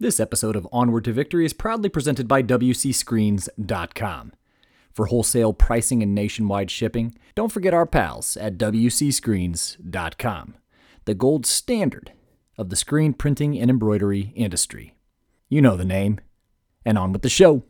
This episode of Onward to Victory is proudly presented by WCScreens.com. For wholesale pricing and nationwide shipping, don't forget our pals at WCScreens.com, the gold standard of the screen printing and embroidery industry. You know the name. And on with the show.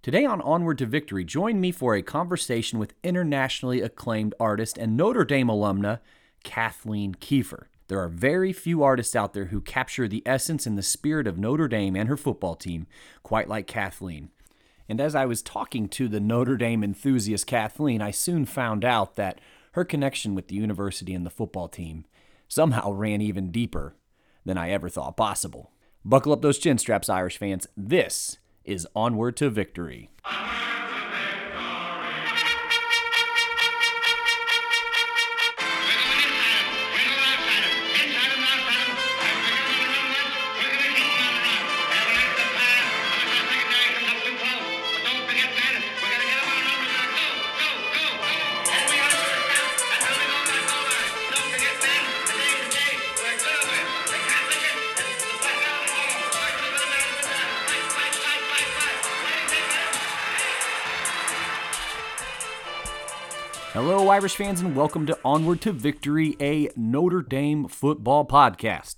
Today on Onward to Victory, join me for a conversation with internationally acclaimed artist and Notre Dame alumna Kathleen Keifer. There are very few artists out there who capture the essence and the spirit of Notre Dame and her football team quite like Kathleen. And as I was talking to the Notre Dame enthusiast Kathleen, I soon found out that her connection with the university and the football team somehow ran even deeper than I ever thought possible. Buckle up those chin straps, Irish fans. This is Onward to Victory. Hello, Irish fans, and welcome to Onward to Victory, a Notre Dame football podcast.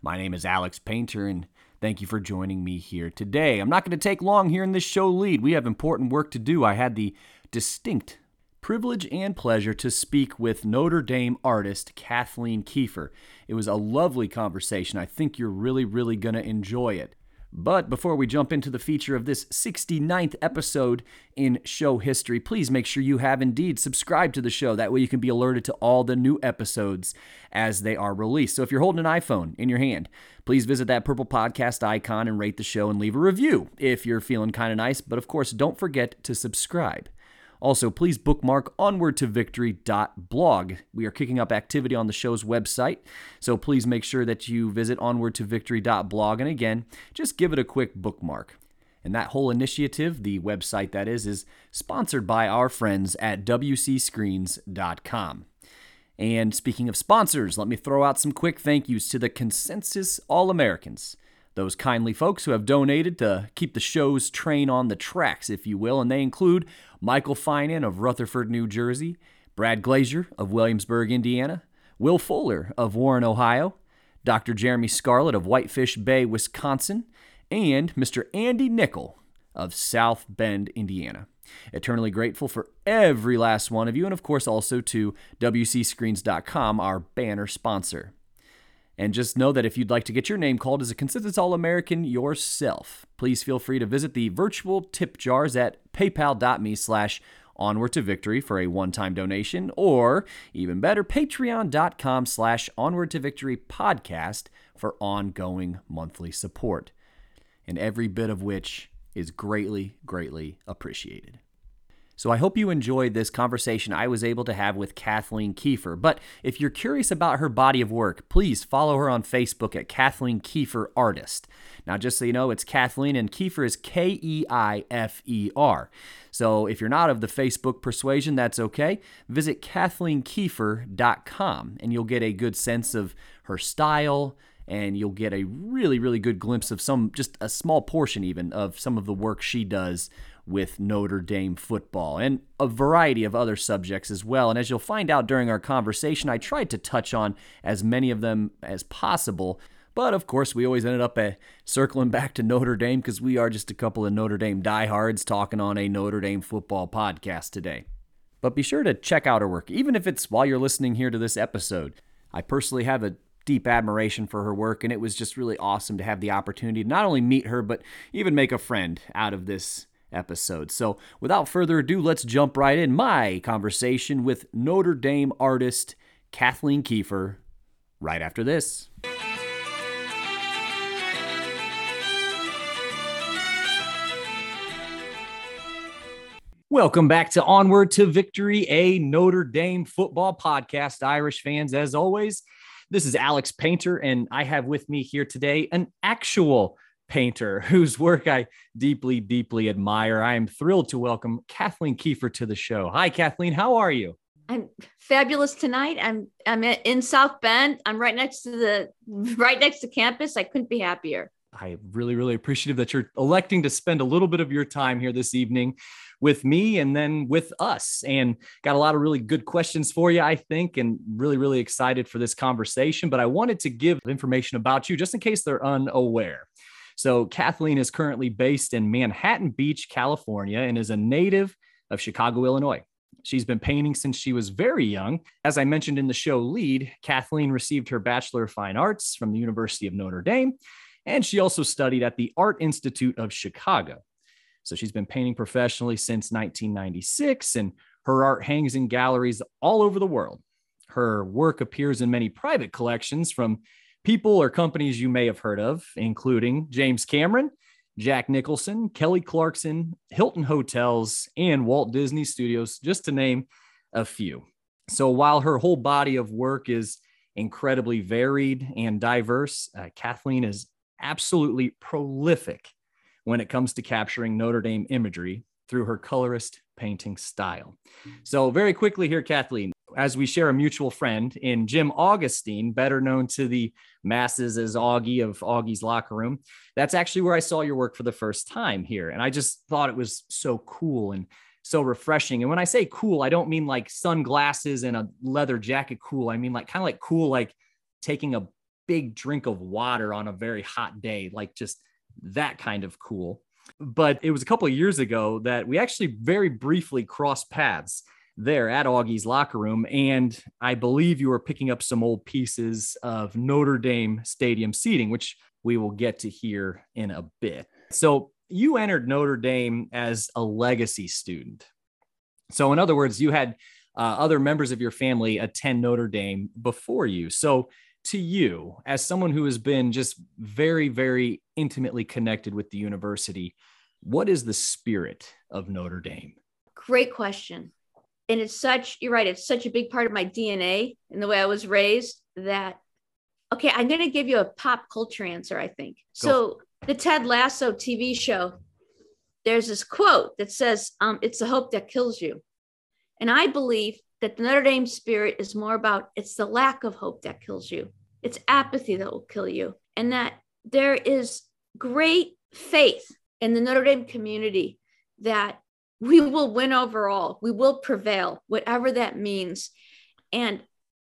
My name is Alex Painter, and thank you for joining me here today. I'm not going to take long here in this show lead. We have important work to do. I had the distinct privilege and pleasure to speak with Notre Dame artist Kathleen Keifer. It was a lovely conversation. I think you're really, really going to enjoy it. But before we jump into the feature of this 69th episode in show history, please make sure you have indeed subscribed to the show. That way you can be alerted to all the new episodes as they are released. So if you're holding an iPhone in your hand, please visit that purple podcast icon and rate the show and leave a review if you're feeling kind of nice. But of course, don't forget to subscribe. Also, please bookmark onwardtovictory.blog. We are kicking up activity on the show's website, so please make sure that you visit onwardtovictory.blog. And again, just give it a quick bookmark. And that whole initiative, the website that is, is sponsored by our friends at WCScreens.com. And speaking of sponsors, let me throw out some quick thank yous to the Consensus All Americans those kindly folks who have donated to keep the show's train on the tracks, if you will, and they include Michael Finan of Rutherford, New Jersey, Brad Glazier of Williamsburg, Indiana, Will Fuller of Warren, Ohio, Dr. Jeremy Scarlett of Whitefish Bay, Wisconsin, and Mr. Andy Nickel of South Bend, Indiana. Eternally grateful for every last one of you, and of course also to WCScreens.com, our banner sponsor. And just know that if you'd like to get your name called as a Consensus All American yourself, please feel free to visit the virtual tip jars at paypal.me slash onward to victory for a one-time donation, or even better, patreon.com slash onward to victory podcast for ongoing monthly support. And every bit of which is greatly, greatly appreciated. So I hope you enjoyed this conversation I was able to have with Kathleen Keifer. But if you're curious about her body of work, please follow her on Facebook at Kathleen Keifer Artist. Now, just so you know, it's Kathleen and Keifer is K E I F E R. So if you're not of the Facebook persuasion, that's okay. Visit KathleenKeifer.com and you'll get a good sense of her style and you'll get a really, really good glimpse of some, just a small portion even, of some of the work she does with Notre Dame football and a variety of other subjects as well. And as you'll find out during our conversation, I tried to touch on as many of them as possible. But of course, we always ended up uh, circling back to Notre Dame because we are just a couple of Notre Dame diehards talking on a Notre Dame football podcast today. But be sure to check out her work, even if it's while you're listening here to this episode. I personally have a deep admiration for her work, and it was just really awesome to have the opportunity to not only meet her, but even make a friend out of this episode. So, without further ado, let's jump right in. My conversation with Notre Dame artist Kathleen Keifer right after this. Welcome back to Onward to Victory, a Notre Dame football podcast. Irish fans, as always, this is Alex Painter, and I have with me here today an actual painter whose work I deeply, deeply admire. I am thrilled to welcome Kathleen Keifer to the show. Hi, Kathleen. How are you? I'm fabulous tonight. I'm I'm in South Bend. I'm right next to the right next to campus. I couldn't be happier. I really, really appreciative that you're electing to spend a little bit of your time here this evening with me and then with us. And got a lot of really good questions for you, I think, and really, really excited for this conversation. But I wanted to give information about you just in case they're unaware. So, Kathleen is currently based in Manhattan Beach, California, and is a native of Chicago, Illinois. She's been painting since she was very young. As I mentioned in the show lead, Kathleen received her Bachelor of Fine Arts from the University of Notre Dame and she also studied at the Art Institute of Chicago. So she's been painting professionally since 1996, and her art hangs in galleries all over the world. Her work appears in many private collections from people or companies you may have heard of, including James Cameron, Jack Nicholson, Kelly Clarkson, Hilton Hotels, and Walt Disney Studios, just to name a few. So while her whole body of work is incredibly varied and diverse, uh, Kathleen is absolutely prolific when it comes to capturing Notre Dame imagery through her colorist painting style. So, very quickly here, Kathleen, as we share a mutual friend in Jim Augustine, better known to the masses as Augie of Augie's Locker Room, that's actually where I saw your work for the first time here. And I just thought it was so cool and so refreshing. And when I say cool, I don't mean like sunglasses and a leather jacket cool. I mean like kind of like cool, like taking a big drink of water on a very hot day, like just that kind of cool. But it was a couple of years ago that we actually very briefly crossed paths there at Augie's locker room. And I believe you were picking up some old pieces of Notre Dame stadium seating, which we will get to here in a bit. So you entered Notre Dame as a legacy student. So, in other words, you had uh, other members of your family attend Notre Dame before you. So, to you as someone who has been just very very intimately connected with the university what is the spirit of notre dame great question and it's such you're right it's such a big part of my dna and the way i was raised that okay i'm going to give you a pop culture answer i think Go. so the ted lasso tv show there's this quote that says um, it's the hope that kills you and i believe that the Notre Dame spirit is more about it's the lack of hope that kills you. It's apathy that will kill you. And that there is great faith in the Notre Dame community that we will win overall. We will prevail, whatever that means. And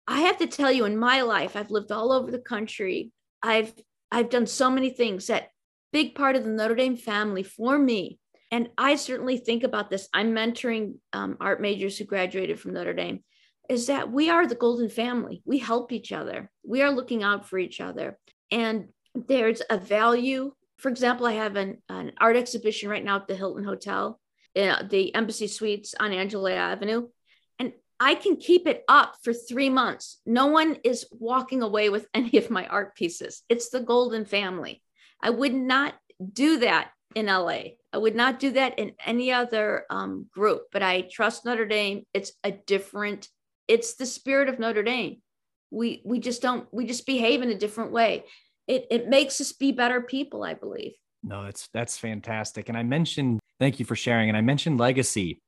I have to tell you, in my life, I've lived all over the country. I've I've done so many things that big part of the Notre Dame family for me and I certainly think about this. I'm mentoring um, art majors who graduated from Notre Dame. Is that we are the golden family. We help each other. We are looking out for each other. And there's a value. For example, I have an, an art exhibition right now at the Hilton Hotel, uh, the Embassy Suites on Angela Avenue. And I can keep it up for three months. No one is walking away with any of my art pieces. It's the golden family. I would not do that in LA. I would not do that in any other um, group, but I trust Notre Dame. It's a different, it's the spirit of Notre Dame. We we just don't we just behave in a different way. It it makes us be better people, I believe. No, that's that's fantastic. And I mentioned thank you for sharing. And I mentioned legacy.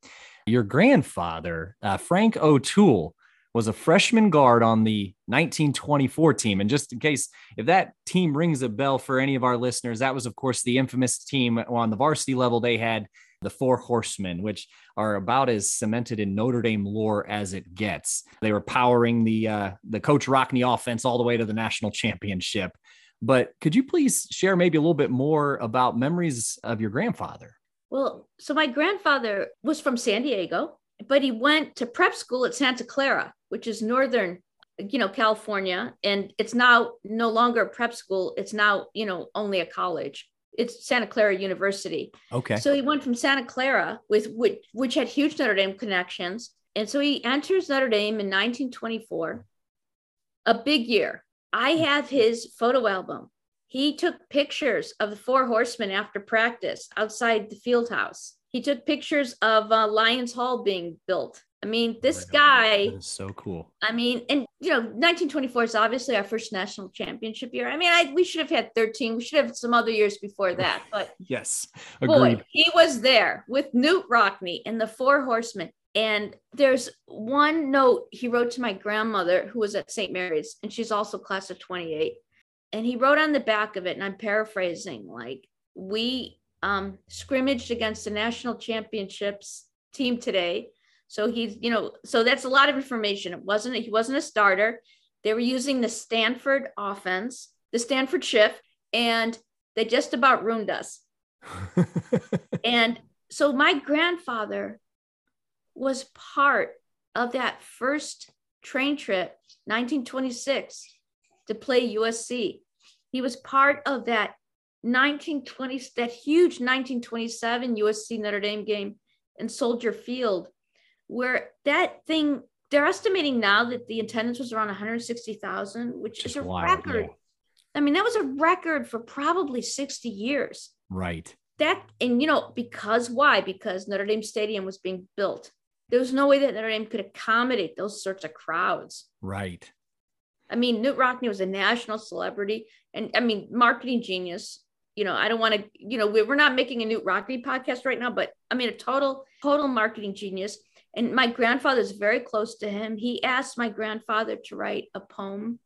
Your grandfather, uh, Frank O'Toole, was a freshman guard on the 1924 team. And just in case, if that team rings a bell for any of our listeners, that was, of course, the infamous team on the varsity level. They had the Four Horsemen, which are about as cemented in Notre Dame lore as it gets. They were powering the uh, the Coach Rockne offense all the way to the national championship. But could you please share maybe a little bit more about memories of your grandfather? Well, so my grandfather was from San Diego, but he went to prep school at Santa Clara, which is northern, you know, California, and it's now no longer a prep school. It's now, you know, only a college. It's Santa Clara University. Okay. So he went from Santa Clara with which, which had huge Notre Dame connections, and so he enters Notre Dame in 1924, a big year. I have his photo album. He took pictures of the four horsemen after practice outside the field house. He took pictures of uh, Lyons Hall being built. I mean, this guy is so cool. I mean, and you know, 1924 is obviously our first national championship year. I mean, I, we should have had 13. We should have some other years before that. But yes, agreed. Boy, he was there with Knute Rockne and the Four Horsemen. And there's one note he wrote to my grandmother who was at St. Mary's, and she's also class of 28. And he wrote on the back of it, and I'm paraphrasing, like, we um, scrimmaged against the national championships team today. So he's, you know, so that's a lot of information. It wasn't, he wasn't a starter. They were using the Stanford offense, the Stanford shift, and they just about ruined us. and so my grandfather was part of that first train trip, 1926, to play USC. He was part of that 1920, that huge 1927 USC Notre Dame game in Soldier Field, where that thing, they're estimating now that the attendance was around 160,000, which Just is a wild, record. Yeah. I mean, that was a record for probably 60 years. Right. That, and you know, because why? Because Notre Dame Stadium was being built there was no way that Notre Dame could accommodate those sorts of crowds. Right. I mean, Knute Rockne was a national celebrity and I mean, marketing genius. You know, I don't want to, you know, we're not making a Knute Rockne podcast right now, but I mean, a total, total marketing genius. And my grandfather is very close to him. He asked my grandfather to write a poem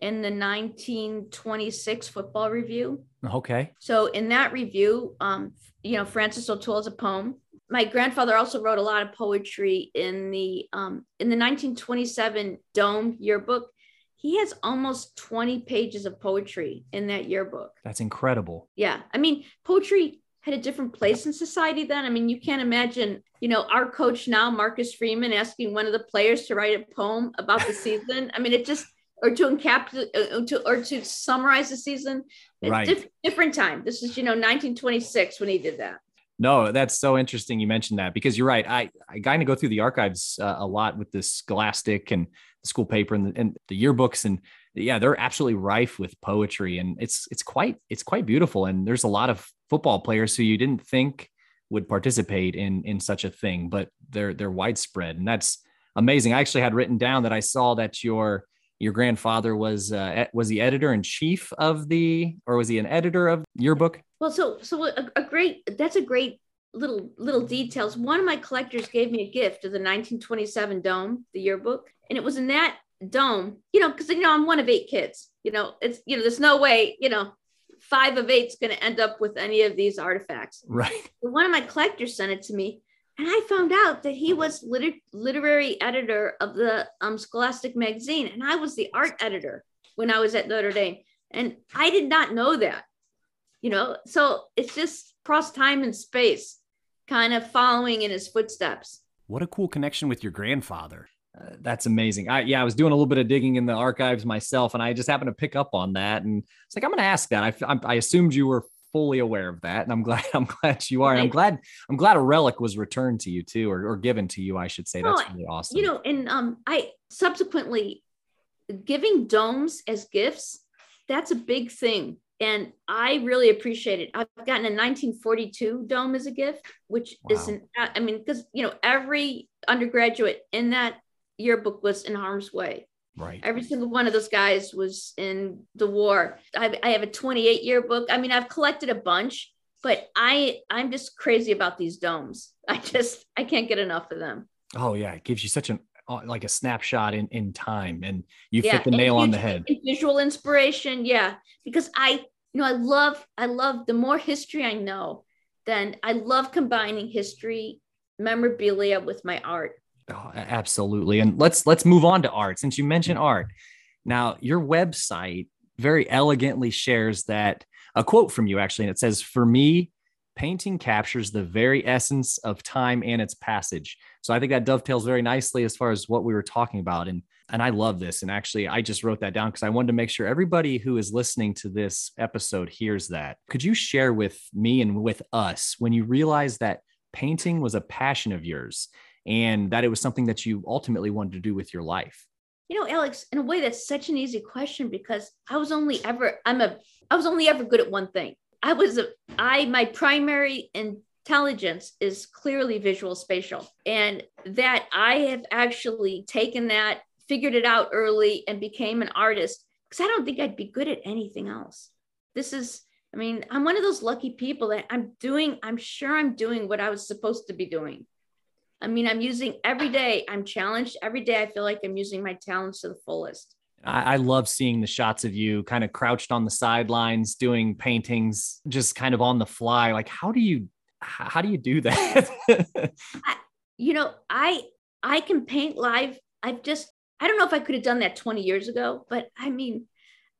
in the 1926 football review. Okay. So in that review, um, you know, Francis O'Toole is a poem my grandfather also wrote a lot of poetry in the um, in the 1927 Dome yearbook. He has almost 20 pages of poetry in that yearbook. That's incredible. Yeah, I mean, poetry had a different place in society then. I mean, you can't imagine, you know, our coach now, Marcus Freeman, asking one of the players to write a poem about the season. I mean, it just or to encapsulate uh, to or to summarize the season. Right. Diff- different time. This is, you know, 1926 when he did that. No, that's so interesting. You mentioned that because you're right. I I kind of go through the archives uh, a lot with the Scholastic and the school paper and the, and the yearbooks, and yeah, they're absolutely rife with poetry, and it's it's quite it's quite beautiful. And there's a lot of football players who you didn't think would participate in in such a thing, but they're they're widespread, and that's amazing. I actually had written down that I saw that your your grandfather was uh, was the editor in chief of the or was he an editor of your book well so so a, a, great that's a great little little details. One of my collectors gave me a gift of the 1927 dome the yearbook and it was in that dome you know because you know i'm one of eight kids you know it's you know there's no way you know five of eight's going to end up with any of these artifacts. Right. But one of my collectors sent it to me and I found out that he was liter- literary editor of the um, Scholastic magazine, and I was the art editor when I was at Notre Dame. And I did not know that, you know. So it's just cross time and space, kind of following in his footsteps. What a cool connection with your grandfather. Uh, that's amazing. I, yeah, I was doing a little bit of digging in the archives myself, and I just happened to pick up on that. And it's like, I'm going to ask that. I, I, I assumed you were fully aware of that, and I'm glad I'm glad you are. And I'm glad I'm glad a relic was returned to you too, or, or given to you, I should say. That's really awesome. You know, and um, I subsequently giving domes as gifts. That's a big thing, and I really appreciate it. I've gotten a 1942 dome as a gift, which wow. isn't. I mean, because you know, every undergraduate in that yearbook was in harm's way. Right. Every single one of those guys was in the war. I, I have a 28 year book. I mean, I've collected a bunch, but I I'm just crazy about these domes. I just I can't get enough of them. Oh yeah, it gives you such an uh, like a snapshot in in time, and you yeah, fit the nail on the head. Visual inspiration, yeah, because I you know I love I love the more history I know, then I love combining history memorabilia with my art. Oh, absolutely. And let's let's move on to art since you mentioned art. Now, your website very elegantly shares that a quote from you actually and it says for me painting captures the very essence of time and its passage. So I think that dovetails very nicely as far as what we were talking about and and I love this and actually I just wrote that down because I wanted to make sure everybody who is listening to this episode hears that. Could you share with me and with us when you realized that painting was a passion of yours and that it was something that you ultimately wanted to do with your life? You know, Alex, in a way, that's such an easy question because I was only ever, I'm a, I was only ever good at one thing. I was a, I, my primary intelligence is clearly visual spatial. And that I have actually taken that, figured it out early, and became an artist because I don't think I'd be good at anything else. This is, I mean, I'm one of those lucky people that I'm doing, I'm sure I'm doing what I was supposed to be doing I mean, I'm using every day, I'm challenged every day. I feel like I'm using my talents to the fullest. I, I love seeing the shots of you kind of crouched on the sidelines doing paintings, just kind of on the fly. Like, how do you how do you do that? I, you know, I I can paint live. I've just I don't know if I could have done that 20 years ago, but I mean,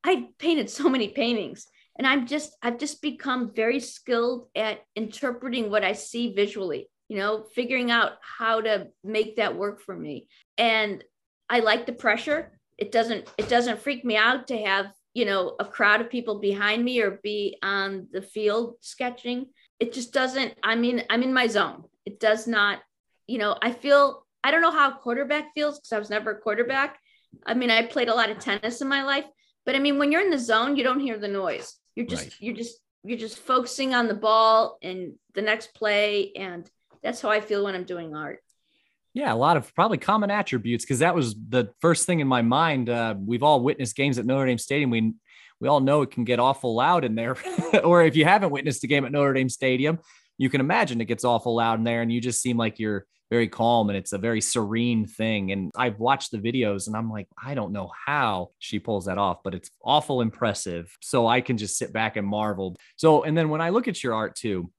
I painted so many paintings and I'm just I've just become very skilled at interpreting what I see visually, you know, figuring out how to make that work for me. And I like the pressure. It doesn't it doesn't freak me out to have, you know, a crowd of people behind me or be on the field sketching. It just doesn't I mean, I'm in my zone. It does not, you know, I feel I don't know how quarterback feels because I was never a quarterback. I mean, I played a lot of tennis in my life, but I mean, when you're in the zone, you don't hear the noise. You're just, right. you're just, you're just focusing on the ball and the next play. And that's how I feel when I'm doing art. Yeah, a lot of probably common attributes because that was the first thing in my mind. Uh, we've all witnessed games at Notre Dame Stadium. We we all know it can get awful loud in there. or if you haven't witnessed a game at Notre Dame Stadium, you can imagine it gets awful loud in there, and you just seem like you're very calm and it's a very serene thing. And I've watched the videos and I'm like, I don't know how she pulls that off, but it's awful impressive. So I can just sit back and marvel. So, and then when I look at your art too,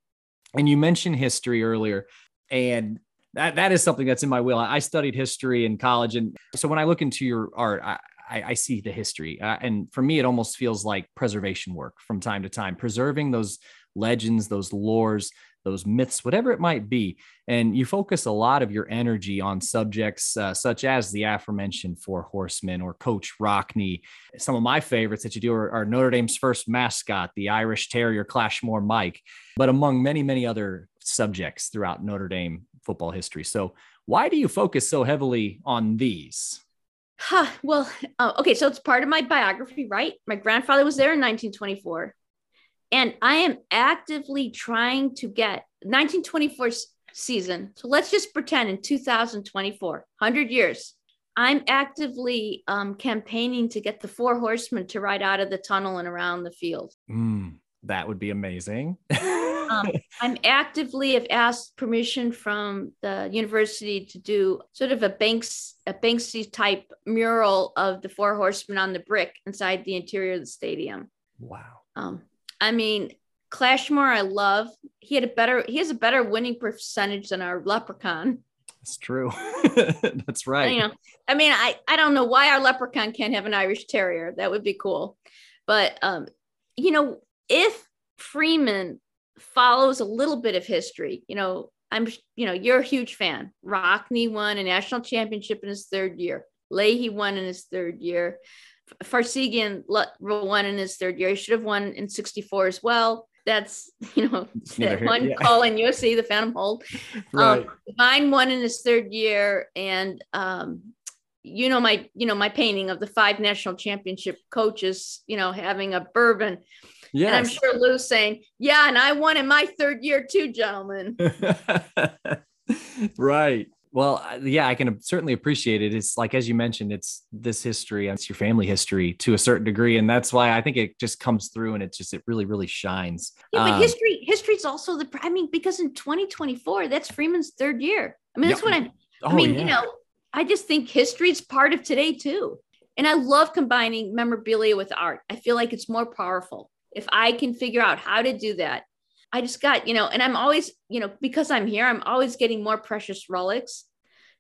and you mentioned history earlier, and that, that is something that's in my will. I studied history in college. And so when I look into your art, I, I, I see the history. Uh, and for me, it almost feels like preservation work from time to time, preserving those legends, those lores, those myths, whatever it might be. And you focus a lot of your energy on subjects uh, such as the aforementioned Four Horsemen or Coach Rockne. Some of my favorites that you do are, are Notre Dame's first mascot, the Irish Terrier Clashmore Mike, but among many, many other subjects throughout Notre Dame football history. So, why do you focus so heavily on these? Huh, well, uh, okay, so it's part of my biography, right? My grandfather was there in 1924. And I am actively trying to get 1924 season. So let's just pretend in 2024, 100 years, I'm actively um, campaigning to get the four horsemen to ride out of the tunnel and around the field. Mm, that would be amazing. um, I'm actively have asked permission from the university to do sort of a Banks a Banksy type mural of the four horsemen on the brick inside the interior of the stadium. Wow. Um, I mean, Clashmore, I love. He had a better, he has a better winning percentage than our leprechaun. That's true. That's right. You know, I mean, I, I don't know why our leprechaun can't have an Irish terrier. That would be cool. But um, you know, if Freeman follows a little bit of history, you know, I'm you know, you're a huge fan. Rockne won a national championship in his third year. Leahy won in his third year. Parseghian won in his third year. He should have won in 64 as well. That's, you know, that one yeah. call in USC, the Phantom Hold. Right. Um, mine won in his third year. And, um, you know, my, you know, my painting of the five national championship coaches, you know, having a bourbon. Yes. And I'm sure Lou's saying, yeah, and I won in my third year too, gentlemen. right. Well, yeah, I can certainly appreciate it. It's like, as you mentioned, it's this history, it's your family history to a certain degree. And that's why I think it just comes through and it just, it really, really shines. Yeah, but um, history, history is also the, I mean, because in 2024, that's Freeman's third year. I mean, that's yeah. what I'm, oh, I mean, yeah. you know, I just think history is part of today too. And I love combining memorabilia with art. I feel like it's more powerful. If I can figure out how to do that, I just got, you know, and I'm always, you know, because I'm here, I'm always getting more precious relics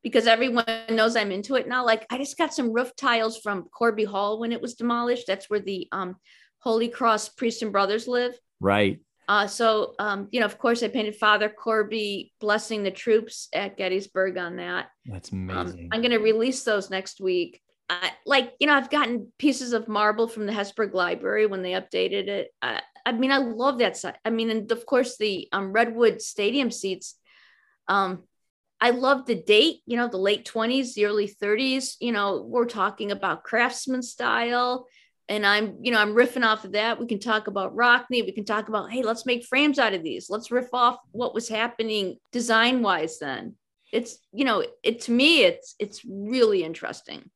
because everyone knows I'm into it now. Like I just got some roof tiles from Corby Hall when it was demolished. That's where the um, Holy Cross priests and brothers live. Right. Uh, so, um, you know, of course, I painted Father Corby blessing the troops at Gettysburg on that. That's um, amazing. Um, I'm going to release those next week. Uh, like, you know, I've gotten pieces of marble from the Hesburgh Library when they updated it. Uh, I mean, I love that site. I mean, and of course, the um, Redwood Stadium seats. Um, I love the date, you know, the late 20s, the early 30s. You know, we're talking about craftsman style. And I'm, you know, I'm riffing off of that. We can talk about rockne We can talk about, hey, let's make frames out of these. Let's riff off what was happening design wise then. It's, you know, it to me, it's it's really interesting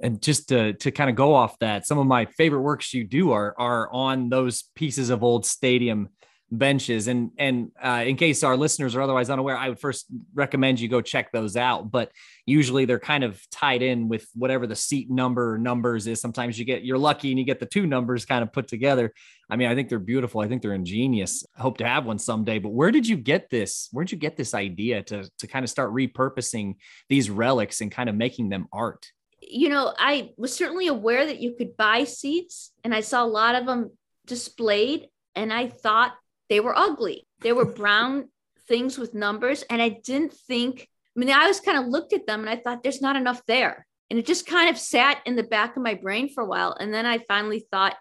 and just to to kind of go off that, some of my favorite works you do are are on those pieces of old stadium benches. And and uh, in case our listeners are otherwise unaware, I would first recommend you go check those out. But usually they're kind of tied in with whatever the seat number numbers is. Sometimes you get you're lucky and you get the two numbers kind of put together. I mean, I think they're beautiful. I think they're ingenious. I hope to have one someday. But where did you get this? Where'd you get this idea to to kind of start repurposing these relics and kind of making them art? You know, I was certainly aware that you could buy seats, and I saw a lot of them displayed, and I thought they were ugly. They were brown things with numbers. And I didn't think, I mean, I was kind of looked at them and I thought there's not enough there. And it just kind of sat in the back of my brain for a while. And then I finally thought,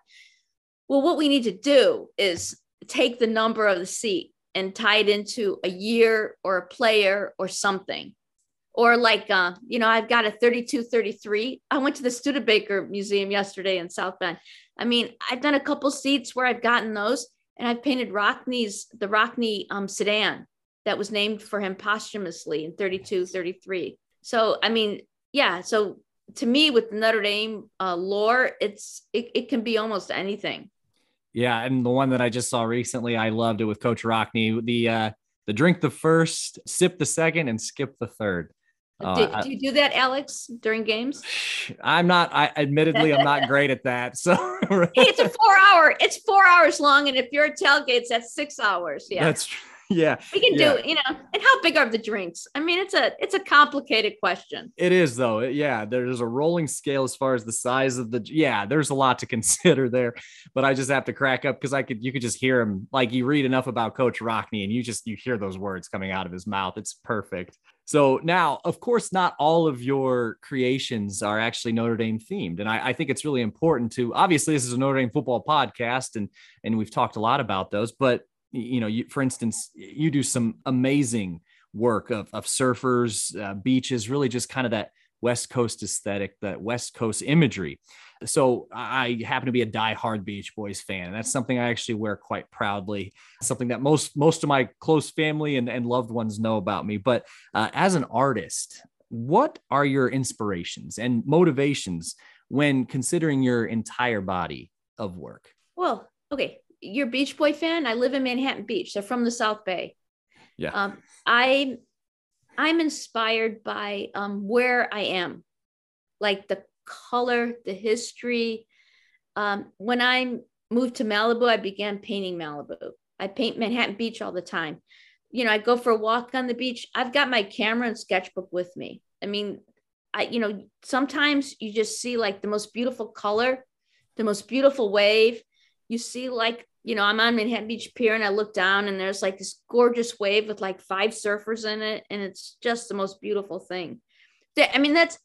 well, what we need to do is take the number of the seat and tie it into a year or a player or something. Or like, uh, you know, I've got a 32, 33. I went to the Studebaker Museum yesterday in South Bend. I mean, I've done a couple seats where I've gotten those and I've painted rockne's the rockne um, sedan that was named for him posthumously in 32, 33. So I mean, yeah. So to me, with Notre Dame uh, lore, it's it, it can be almost anything. Yeah, and the one that I just saw recently, I loved it with Coach rockne The uh, the drink the first, sip the second, and skip the third. Uh, do, do, you do that, Alex, during games? I'm not. I admittedly, I'm not great at that. So hey, it's a four hour. It's four hours long, and if you're at tailgates, that's six hours. Yeah, that's true. Yeah, we can yeah. do. You know, and how big are the drinks? I mean, it's a it's a complicated question. It is though. Yeah, there's a rolling scale as far as the size of the. Yeah, there's a lot to consider there, but I just have to crack up because I could. You could just hear him. Like you read enough about Coach Rockne, and you just you hear those words coming out of his mouth. It's perfect. So now, of course, not all of your creations are actually Notre Dame themed, and I, I, think it's really important to. Obviously, this is a Notre Dame football podcast, and and we've talked a lot about those. But you know, you, for instance, you do some amazing work of of surfers, uh, beaches, really just kind of that West Coast aesthetic, that West Coast imagery so I happen to be a die-hard Beach Boys fan, and that's something I actually wear quite proudly. Something that most most of my close family and, and loved ones know about me. But uh, as an artist, what are your inspirations and motivations when considering your entire body of work? Well, okay, you're Beach Boy fan. I live in Manhattan Beach. They're from the South Bay. Yeah. Um, I I'm inspired by um, where I am, like the color, the history. Um, when I moved to Malibu, I began painting Malibu. I paint Manhattan Beach all the time. You know, I go for a walk on the beach. I've got my camera and sketchbook with me. I mean, I, you know, sometimes you just see like the most beautiful color, the most beautiful wave. You see, like, you know, I'm on Manhattan Beach Pier and I look down and there's like this gorgeous wave with like five surfers in it. And it's just the most beautiful thing. I mean, that's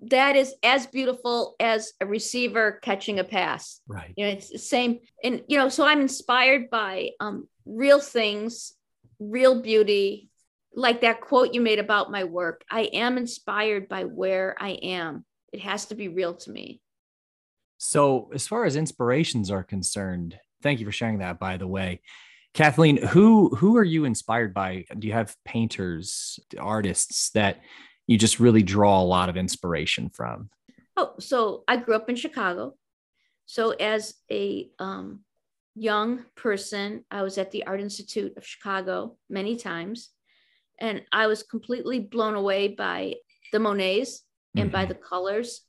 that is as beautiful as a receiver catching a pass. Right. You know, it's the same. And, you know, so I'm inspired by um, real things, real beauty, like that quote you made about my work. I am inspired by where I am. It has to be real to me. So, as far as inspirations are concerned, thank you for sharing that, by the way. Kathleen, who who are you inspired by? Do you have painters, artists that you just really draw a lot of inspiration from? Oh, so I grew up in Chicago. So as a um, young person, I was at the Art Institute of Chicago many times, and I was completely blown away by the Monets and mm-hmm. by the colors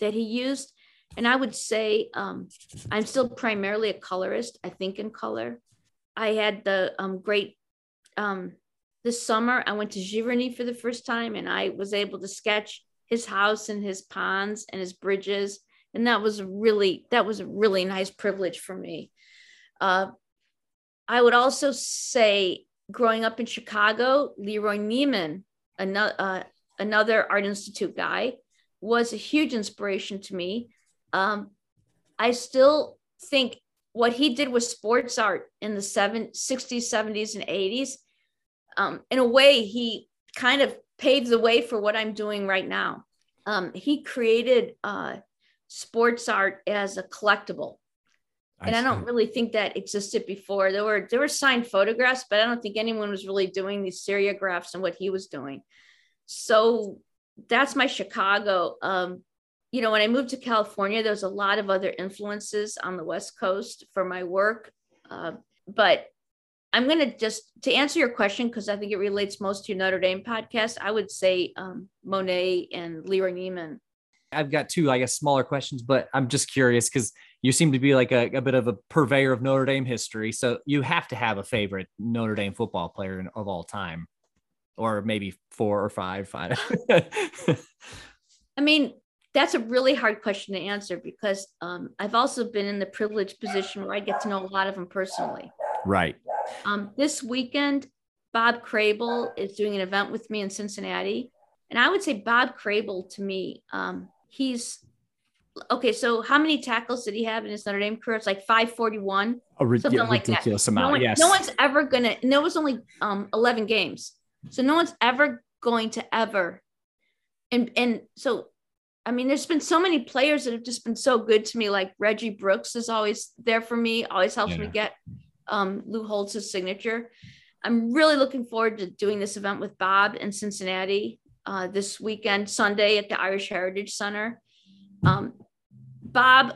that he used. And I would say um, I'm still primarily a colorist. I think in color. I had the um, great um, this summer I went to Giverny for the first time and I was able to sketch his house and his ponds and his bridges. And that was really, that was a really nice privilege for me. Uh, I would also say growing up in Chicago, Leroy Neiman, another, uh, another Art Institute guy, was a huge inspiration to me. Um, I still think what he did with sports art in the seven, 60s, 70s, and 80s um, in a way, he kind of paved the way for what I'm doing right now. Um, he created uh, sports art as a collectible. I and see. I don't really think that existed before. There were there were signed photographs, but I don't think anyone was really doing these seriographs and what he was doing. So that's my Chicago. Um, you know, when I moved to California, there was a lot of other influences on the West Coast for my work. Uh, but I'm gonna just to answer your question because I think it relates most to Notre Dame podcast. I would say um, Monet and Leroy Neiman. I've got two, I guess, smaller questions, but I'm just curious because you seem to be like a, a, bit of a purveyor of Notre Dame history. So you have to have a favorite Notre Dame football player of all time, or maybe four or five. five. I mean, that's a really hard question to answer because um, I've also been in the privileged position where I get to know a lot of them personally. Right. Um, this weekend, Bob Crable is doing an event with me in Cincinnati. And I would say Bob Crable to me, um, he's okay. So how many tackles did he have in his Notre Dame career? It's like 541, a something yeah, like ridiculous that. amount. No, one, yes. no one's ever gonna. And there was only um, 11 games, so no one's ever going to ever. And and so I mean, there's been so many players that have just been so good to me. Like Reggie Brooks is always there for me, always helps yeah. me get um, Lou Holtz's signature. I'm really looking forward to doing this event with Bob in Cincinnati uh, this weekend, Sunday at the Irish Heritage Center. Um, Bob,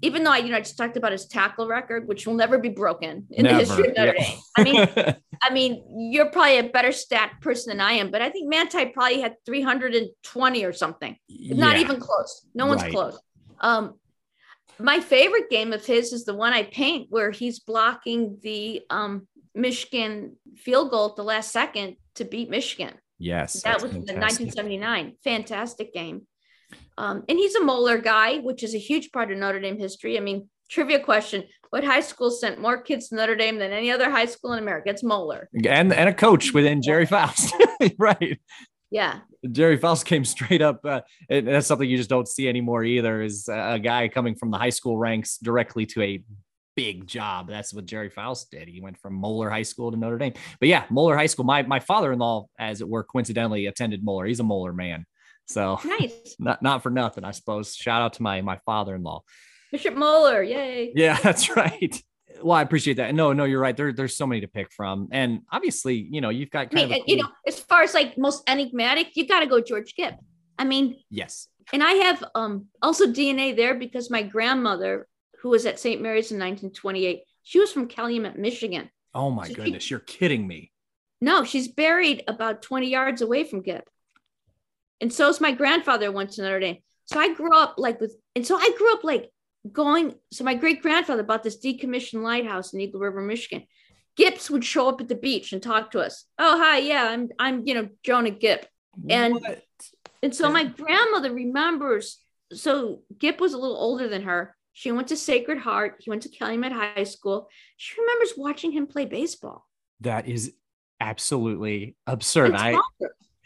even though I, you know, I just talked about his tackle record, which will never be broken in never. the history of Notre yeah. Dame. I mean, I mean, you're probably a better stat person than I am, but I think Manti probably had 320 or something. Yeah. Not even close. No one's right. close. Um, my favorite game of his is the one I paint where he's blocking the um, Michigan field goal at the last second to beat Michigan. Yes. That was fantastic. the 1979. Fantastic game. Um, and he's a Moeller guy, which is a huge part of Notre Dame history. I mean, trivia question What high school sent more kids to Notre Dame than any other high school in America? It's Moeller. And, and a coach within Gerry Faust. right. Yeah. Gerry Faust came straight up. Uh, and that's something you just don't see anymore either is a guy coming from the high school ranks directly to a big job. That's what Gerry Faust did. He went from Moeller High School to Notre Dame. But yeah, Moeller High School. My my father-in-law, as it were, coincidentally attended Moeller. He's a Moeller man. So nice. Not not for nothing, I suppose. Shout out to my my father-in-law. Bishop Moeller, yay. Yeah, that's right. Well, I appreciate that. No, no, you're right. There, there's so many to pick from, and obviously, you know, you've got. I mean, cool... you know, as far as like most enigmatic, you got to go George Gipp. I mean, yes. And I have um also DNA there because my grandmother, who was at St. Mary's in 1928, she was from Calumet, Michigan. Oh my so goodness, she, you're kidding me. No, she's buried about 20 yards away from Gipp. And so is my grandfather once Notre Dame. So I grew up like with, and so I grew up like going. So my great grandfather bought this decommissioned lighthouse in Eagle River, Michigan. Gips would show up at the beach and talk to us. Oh, hi, yeah, I'm, I'm, you know, Jonah Gipp. And, what? and so my grandmother remembers. So Gipp was a little older than her. She went to Sacred Heart. He went to Calumet High School. She remembers watching him play baseball. That is absolutely absurd. I,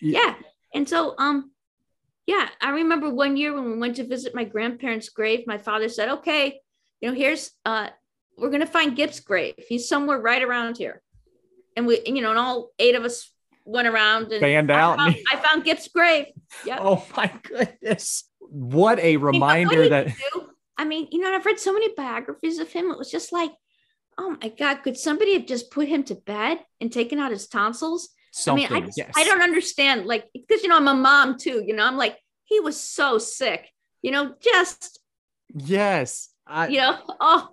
yeah. And so, um, yeah, I remember one year when we went to visit my grandparents' grave, my father said, okay, you know, here's, uh, we're going to find Gipp's grave. He's somewhere right around here. And we, you know, and all eight of us went around and banned out. I found, I found Gipp's grave. Yeah. Oh my goodness. What a reminder that. I mean, you know, I've read so many biographies of him. It was just like, oh my God, could somebody have just put him to bed and taken out his tonsils? Something, I mean, I, yes. I don't understand. Like, because, you know, I'm a mom too. You know, I'm like, he was so sick, you know, just. Yes. I, you know, oh,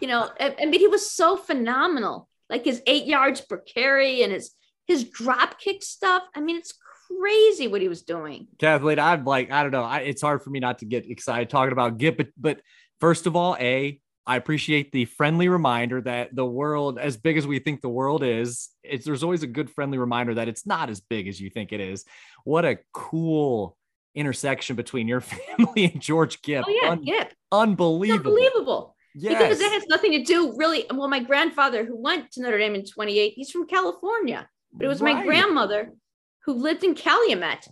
you know, I, I mean, he was so phenomenal. Like his eight yards per carry and his his drop kick stuff. I mean, it's crazy what he was doing. Kathleen, I'm like, I don't know. I, it's hard for me not to get excited talking about Gipp, but, but first of all, A, I appreciate the friendly reminder that the world, as big as we think the world is, it's there's always a good friendly reminder that it's not as big as you think it is. What a cool intersection between your family and George Gipp. Oh yeah, Un- Gipp. Unbelievable. Unbelievable. Yes. Because it has nothing to do really. Well, my grandfather who went to Notre Dame in 28, he's from California. But it was right. my grandmother who lived in Calumet.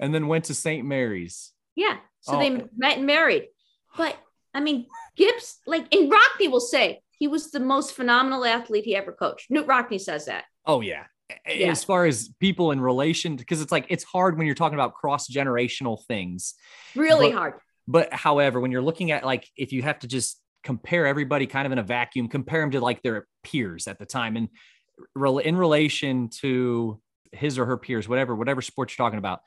And then went to St. Mary's. Yeah. So oh. they met and married. But I mean, Gibbs, like, and Rockne will say he was the most phenomenal athlete he ever coached. Knute Rockne says that. Oh, yeah. yeah. As far as people in relation, because it's like it's hard when you're talking about cross generational things. Really but, hard. But however, when you're looking at like if you have to just compare everybody kind of in a vacuum, compare them to like their peers at the time, and in relation to his or her peers, whatever, whatever sport you're talking about,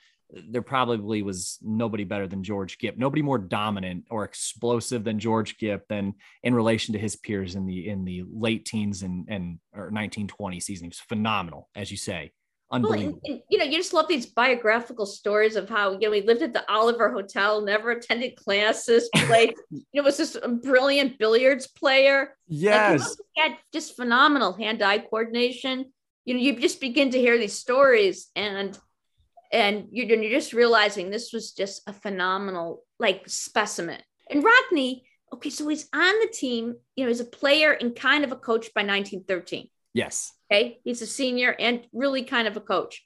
there probably was nobody better than George Gipp, nobody more dominant or explosive than George Gipp than in relation to his peers in the in the late teens and and or 1920 season. He was phenomenal, as you say. Unbelievable. Well, and, and, you know, you just love these biographical stories of how, you know, he lived at the Oliver Hotel, never attended classes, played, you know, was this brilliant billiards player. Yes. Like, he had just phenomenal hand eye coordination. You know, you just begin to hear these stories and and you're, you're just realizing this was just a phenomenal like specimen. And Rockne, okay, so he's on the team, you know, he's a player and kind of a coach by 1913. Yes. Okay. He's a senior and really kind of a coach.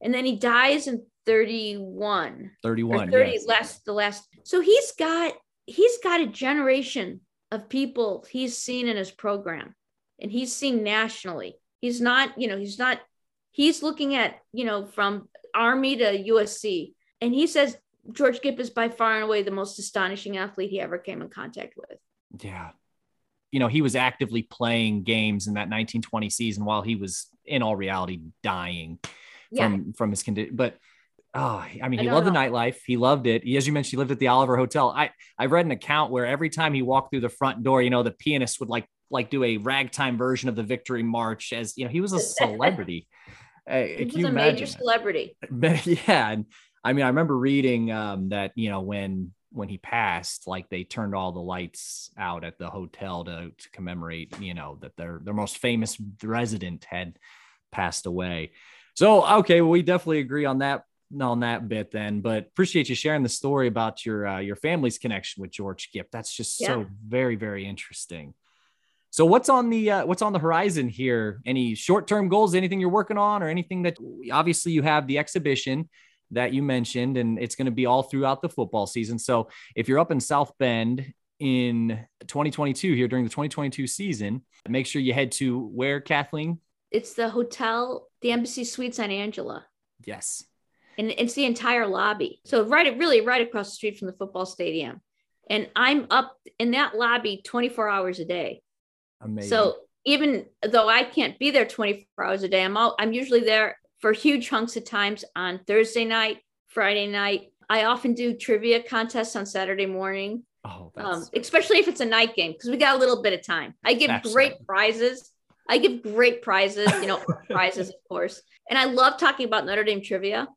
And then he dies in 31. 31. 30 yes. last the last. So he's got he's got a generation of people he's seen in his program and he's seen nationally. He's not, you know, he's not he's looking at, you know, from Army to USC. And he says George Gipp is by far and away the most astonishing athlete he ever came in contact with. Yeah you know, he was actively playing games in that 1920 season while he was in all reality dying yeah. from from his condition. But oh, I mean, he I loved know. the nightlife. He loved it. As you mentioned, he lived at the Oliver Hotel. I I read an account where every time he walked through the front door, you know, the pianist would like like do a ragtime version of the Victory March. As you know, he was a celebrity. Uh, he was a major celebrity. yeah, and I mean, I remember reading um, that you know when when he passed, like they turned all the lights out at the hotel to, to commemorate, you know, that their their most famous resident had passed away. So okay, well, we definitely agree on that on that bit then. But appreciate you sharing the story about your uh, your family's connection with George Gipp. That's just yeah. so very very interesting. So what's on the uh, what's on the horizon here? Any short term goals? Anything you're working on, or anything that obviously you have the exhibition that you mentioned, and it's going to be all throughout the football season. So if you're up in South Bend in 2022 here during the 2022 season, make sure you head to where, Kathleen? It's the hotel, the Embassy Suites on Angela. Yes. And it's the entire lobby. So right, really right across the street from the football stadium. And I'm up in that lobby 24 hours a day. Amazing. So even though I can't be there 24 hours a day, I'm all, I'm usually there for huge chunks of times on Thursday night, Friday night. I often do trivia contests on Saturday morning. Oh, um, especially if it's a night game because we got a little bit of time. I give great prizes. I give great prizes, you know, prizes, of course. And I love talking about Notre Dame trivia.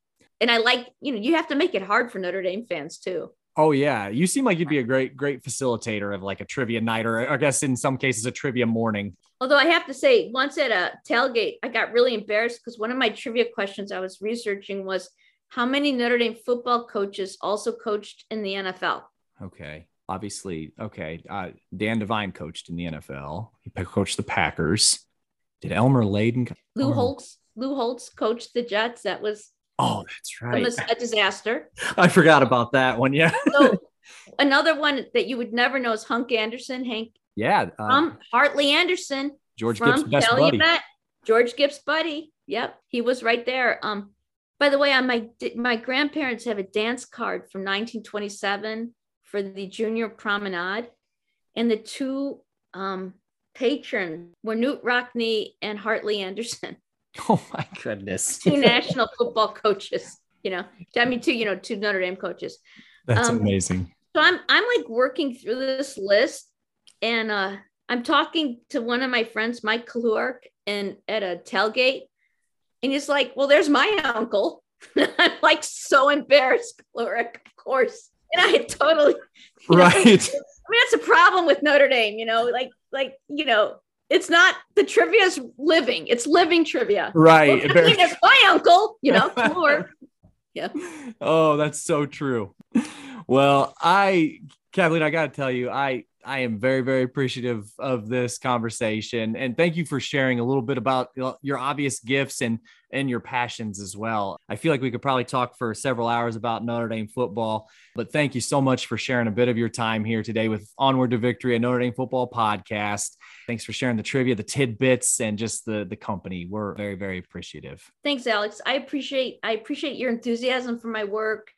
And I like, you know, you have to make it hard for Notre Dame fans too. Oh yeah, you seem like you'd be a great, great facilitator of like a trivia night, or I guess in some cases a trivia morning. Although I have to say, once at a tailgate, I got really embarrassed because one of my trivia questions I was researching was how many Notre Dame football coaches also coached in the NFL. Okay, obviously, okay. Uh, Dan Devine coached in the NFL. He coached the Packers. Did Elmer Layden? Lou Holtz. Lou Holtz coached the Jets. That was Oh, that's right. A, disaster. I forgot about that one. Yeah. so another one that you would never know is Hunk Anderson, Hank. Yeah. Uh, from Heartley Anderson. George Gipp's best buddy. Met, George Gipp's buddy. Yep, he was right there. Um, by the way, on my my grandparents have a dance card from 1927 for the Junior Promenade, and the two um, patrons were Knute Rockne and Heartley Anderson. Oh my goodness. two national football coaches, you know. I mean two, you know, two Notre Dame coaches. That's um, amazing. So I'm I'm like working through this list and uh I'm talking to one of my friends, Mike Kalurk, and at a tailgate, and he's like, Well, there's my uncle. I'm like so embarrassed, Kalurk, of course. And I totally right. Know, I mean, that's a problem with Notre Dame, you know, like like you know, it's not the trivia is living. It's living trivia. Right. Well, it's my uncle, you know, or yeah. Oh, that's so true. Well, I Kathleen, I gotta tell you, I I am very, very appreciative of this conversation, and thank you for sharing a little bit about your obvious gifts and and your passions as well. I feel like we could probably talk for several hours about Notre Dame football, but thank you so much for sharing a bit of your time here today with Onward to Victory, a Notre Dame football podcast. Thanks for sharing the trivia, the tidbits, and just the the company. We're very, very appreciative. Thanks, Alex. I appreciate I appreciate your enthusiasm for my work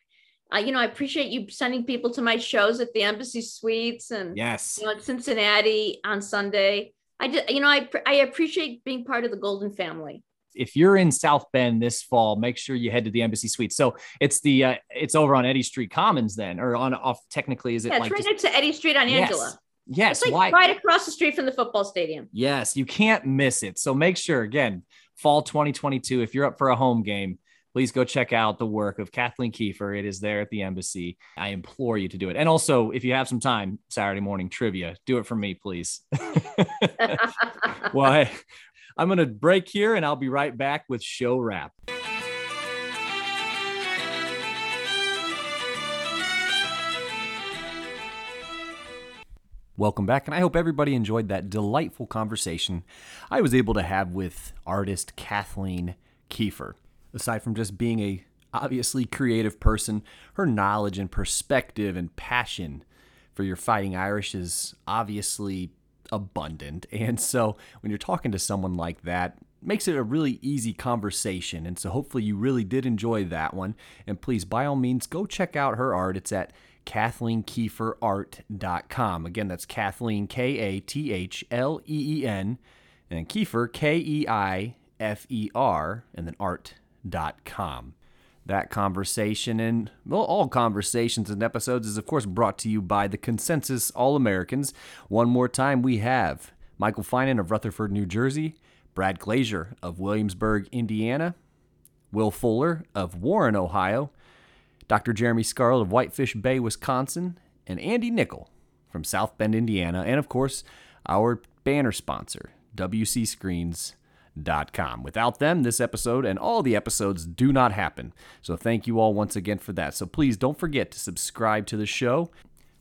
uh, you know, I appreciate you sending people to my shows at the Embassy Suites and yes, you know, at Cincinnati on Sunday. I just, you know, I I appreciate being part of the Golden family. if you're in South Bend this fall, make sure you head to the Embassy Suites. So it's the uh, it's over on Eddy Street Commons then, or on off. Technically, is it Yeah, it's like right next to Eddy Street on Angela. Yes, It's like why? right across the street from the football stadium. Yes, you can't miss it. So make sure again, fall 2022. If you're up for a home game, please go check out the work of Kathleen Keifer. It is there at the embassy. I implore you to do it. And also, if you have some time, Saturday morning trivia, do it for me, please. well, hey, I'm going to break here and I'll be right back with show wrap. Welcome back, and I hope everybody enjoyed that delightful conversation I was able to have with artist Kathleen Keifer. Aside from just being a obviously creative person, her knowledge and perspective and passion for your fighting Irish is obviously abundant. And so when you're talking to someone like that, makes it a really easy conversation. And so hopefully you really did enjoy that one. And please, by all means, go check out her art. It's at KathleenKeiferArt.com. Again, that's Kathleen, K A T H L E E N, and Keifer, K E I F E R, and then art.com. That conversation and well, all conversations and episodes is, of course, brought to you by the Consensus All Americans. One more time, we have Michael Finan of Rutherford, New Jersey, Brad Glazier of Williamsburg, Indiana, Will Fuller of Warren, Ohio, Dr. Jeremy Scarlett of Whitefish Bay, Wisconsin, and Andy Nickel from South Bend, Indiana, and of course, our banner sponsor, WCScreens.com. Without them, this episode and all the episodes do not happen. So thank you all once again for that. So please don't forget to subscribe to the show.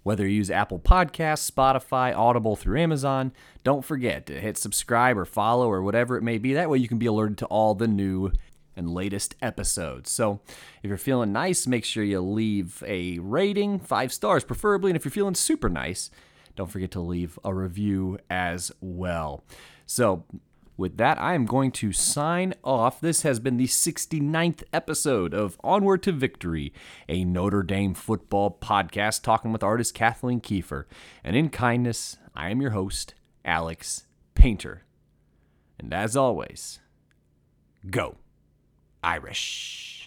Whether you use Apple Podcasts, Spotify, Audible through Amazon, don't forget to hit subscribe or follow or whatever it may be. That way you can be alerted to all the new and latest episodes. So if you're feeling nice, make sure you leave a rating, five stars preferably. And if you're feeling super nice, don't forget to leave a review as well. So with that, I am going to sign off. This has been the 69th episode of Onward to Victory, a Notre Dame football podcast talking with artist Kathleen Keifer. And in kindness, I am your host, Alex Painter. And as always, go Irish.